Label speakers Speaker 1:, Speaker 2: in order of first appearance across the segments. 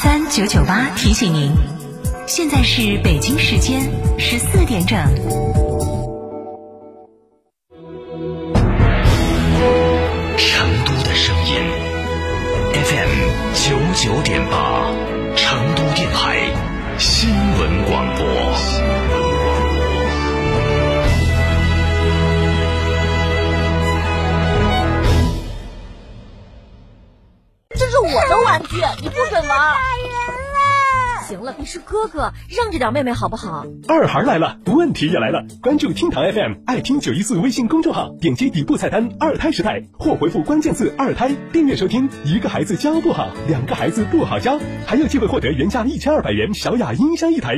Speaker 1: 三九九八提醒您，现在是北京时间十四点整。
Speaker 2: 成都的声音，FM 九九点八，
Speaker 3: 我的玩具，你不准玩。打人了行了，你是哥哥，让着点妹妹好不好？
Speaker 4: 二孩来了，问题也来了。关注厅堂 FM，爱听九一四微信公众号，点击底部菜单“二胎时代”或回复关键字“二胎”，订阅收听。一个孩子教不好，两个孩子不好教，还有机会获得原价一千二百元小雅音箱一台。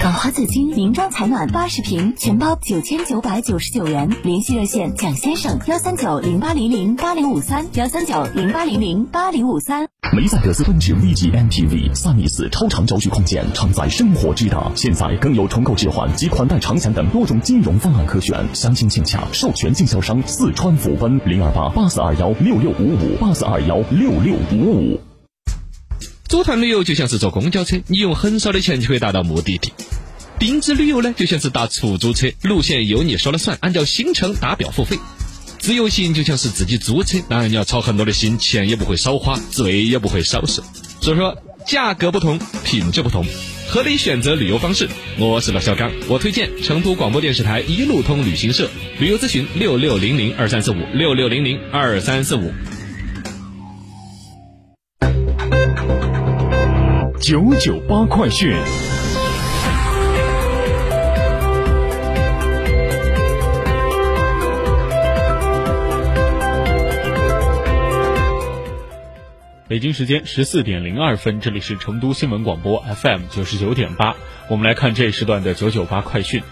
Speaker 1: 港华紫金名装采暖八十平，全包九千九百九十九元，联系热线蒋先生幺三九零八零零八零五三幺三九零八零零八零五三。
Speaker 5: 梅赛德斯奔驰 V 级 MPV 萨米斯超长轴距空间，承载生活之大。现在更有重构置换及款待长享等多种金融方案可选，详情请洽授权经销商四川福奔零二八八四二幺六六五五八四二幺六六五五。
Speaker 6: 组团旅游就像是坐公交车，你用很少的钱就可以达到目的地；定制旅游呢，就像是打出租车，路线由你说了算，按照行程打表付费；自由行就像是自己租车，当然你要操很多的心，钱也不会少花，罪也不会少受。所以说，价格不同，品质不同，合理选择旅游方式。我是老小刚，我推荐成都广播电视台一路通旅行社，旅游咨询六六零零二三四五六六零零二三四五。
Speaker 5: 九九八快讯。
Speaker 7: 北京时间十四点零二分，这里是成都新闻广播 FM 九十九点八，我们来看这一时段的九九八快讯。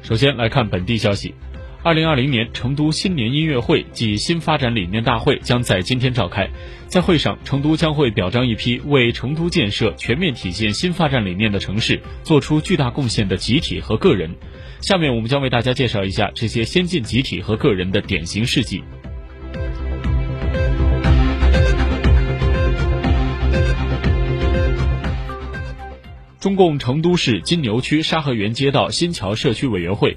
Speaker 7: 首先来看本地消息。二零二零年成都新年音乐会暨新发展理念大会将在今天召开。在会上，成都将会表彰一批为成都建设全面体现新发展理念的城市做出巨大贡献的集体和个人。下面我们将为大家介绍一下这些先进集体和个人的典型事迹。中共成都市金牛区沙河源街道新桥社区委员会。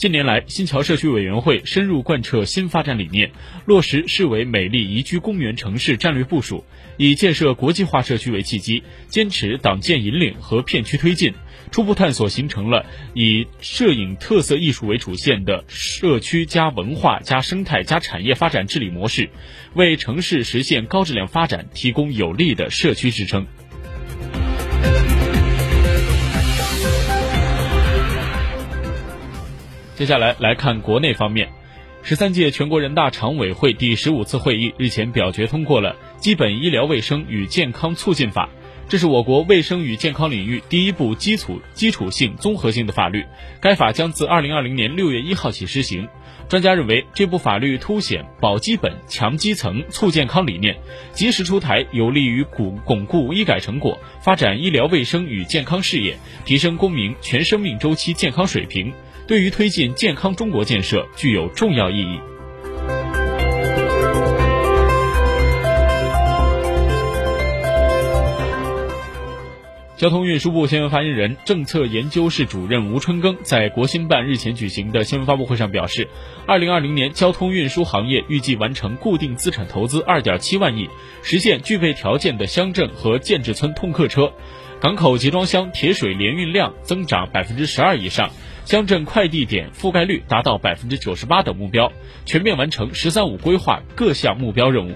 Speaker 7: 近年来，新桥社区委员会深入贯彻新发展理念，落实市委美丽宜居公园城市战略部署，以建设国际化社区为契机，坚持党建引领和片区推进，初步探索形成了以摄影特色艺术为主线的社区加文化加生态加产业发展治理模式，为城市实现高质量发展提供有力的社区支撑。接下来来看国内方面，十三届全国人大常委会第十五次会议日前表决通过了《基本医疗卫生与健康促进法》，这是我国卫生与健康领域第一部基础基础性综合性的法律。该法将自二零二零年六月一号起施行。专家认为，这部法律凸显保基本、强基层、促健康理念，及时出台，有利于巩巩固医改成果，发展医疗卫生与健康事业，提升公民全生命周期健康水平。对于推进健康中国建设具有重要意义。交通运输部新闻发言人、政策研究室主任吴春耕在国新办日前举行的新闻发布会上表示，二零二零年交通运输行业预计完成固定资产投资二点七万亿，实现具备条件的乡镇和建制村通客车，港口集装箱铁水联运量增长百分之十二以上。乡镇快递点覆盖率达到百分之九十八等目标，全面完成“十三五”规划各项目标任务。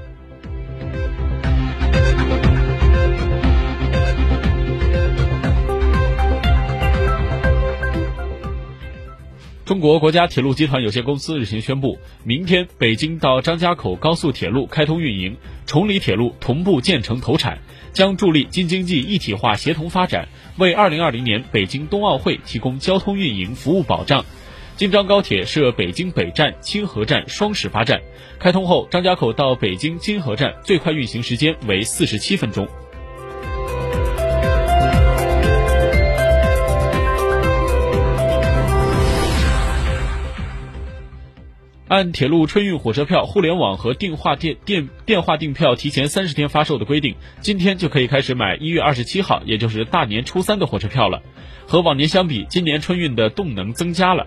Speaker 7: 中国国家铁路集团有限公司日前宣布，明天北京到张家口高速铁路开通运营，崇礼铁路同步建成投产，将助力京津冀一体化协同发展，为二零二零年北京冬奥会提供交通运营服务保障。京张高铁设北京北站、清河站双始发站，开通后，张家口到北京金河站最快运行时间为四十七分钟。按铁路春运火车票互联网和电话电电电话订票提前三十天发售的规定，今天就可以开始买一月二十七号，也就是大年初三的火车票了。和往年相比，今年春运的动能增加了，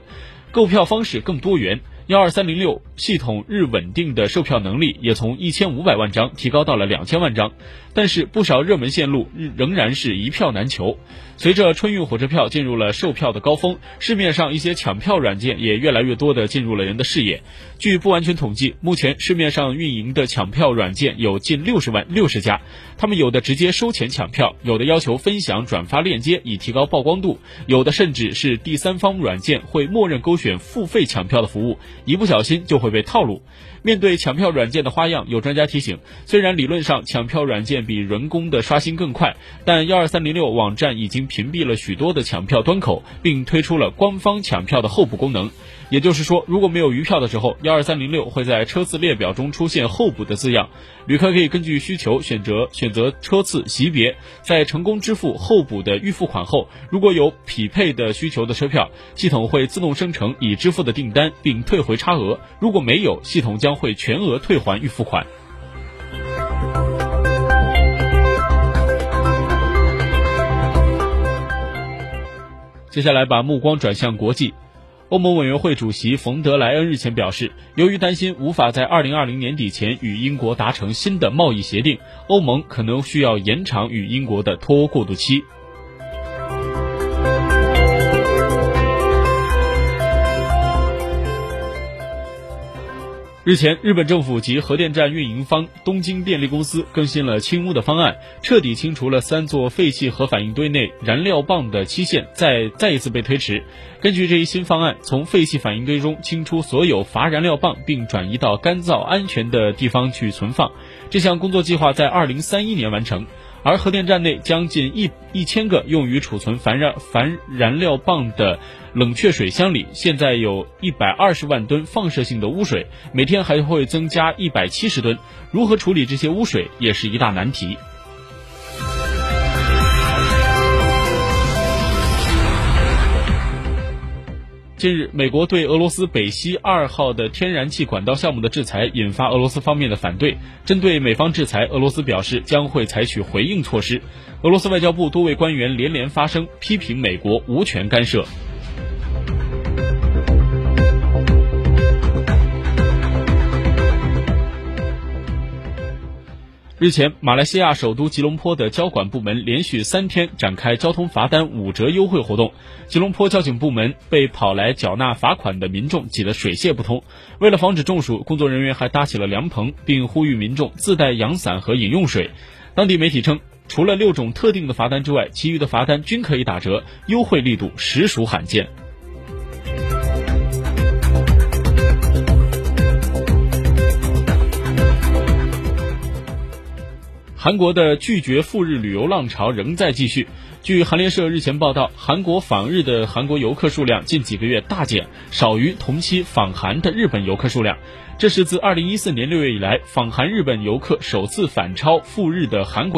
Speaker 7: 购票方式更多元。幺二三零六系统日稳定的售票能力也从一千五百万张提高到了两千万张，但是不少热门线路仍然是一票难求。随着春运火车票进入了售票的高峰，市面上一些抢票软件也越来越多的进入了人的视野。据不完全统计，目前市面上运营的抢票软件有近六十万六十家，他们有的直接收钱抢票，有的要求分享转发链接以提高曝光度，有的甚至是第三方软件会默认勾选付费抢票的服务。一不小心就会被套路。面对抢票软件的花样，有专家提醒，虽然理论上抢票软件比人工的刷新更快，但幺二三零六网站已经屏蔽了许多的抢票端口，并推出了官方抢票的候补功能。也就是说，如果没有余票的时候，幺二三零六会在车次列表中出现候补的字样，旅客可以根据需求选择选择车次级别，在成功支付候补的预付款后，如果有匹配的需求的车票，系统会自动生成已支付的订单并退回差额；如果没有，系统将会全额退还预付款。接下来把目光转向国际。欧盟委员会主席冯德莱恩日前表示，由于担心无法在2020年底前与英国达成新的贸易协定，欧盟可能需要延长与英国的脱欧过渡期。日前，日本政府及核电站运营方东京电力公司更新了清污的方案，彻底清除了三座废弃核反应堆内燃料棒的期限再再一次被推迟。根据这一新方案，从废弃反应堆中清出所有乏燃料棒，并转移到干燥安全的地方去存放。这项工作计划在二零三一年完成。而核电站内将近一一千个用于储存燃燃燃料棒的冷却水箱里，现在有一百二十万吨放射性的污水，每天还会增加一百七十吨。如何处理这些污水，也是一大难题。近日，美国对俄罗斯北溪二号的天然气管道项目的制裁引发俄罗斯方面的反对。针对美方制裁，俄罗斯表示将会采取回应措施。俄罗斯外交部多位官员连连发声，批评美国无权干涉。日前，马来西亚首都吉隆坡的交管部门连续三天展开交通罚单五折优惠活动，吉隆坡交警部门被跑来缴纳罚款的民众挤得水泄不通。为了防止中暑，工作人员还搭起了凉棚，并呼吁民众自带阳伞和饮用水。当地媒体称，除了六种特定的罚单之外，其余的罚单均可以打折，优惠力度实属罕见。韩国的拒绝赴日旅游浪潮仍在继续。据韩联社日前报道，韩国访日的韩国游客数量近几个月大减，少于同期访韩的日本游客数量。这是自2014年6月以来，访韩日本游客首次反超赴日的韩国。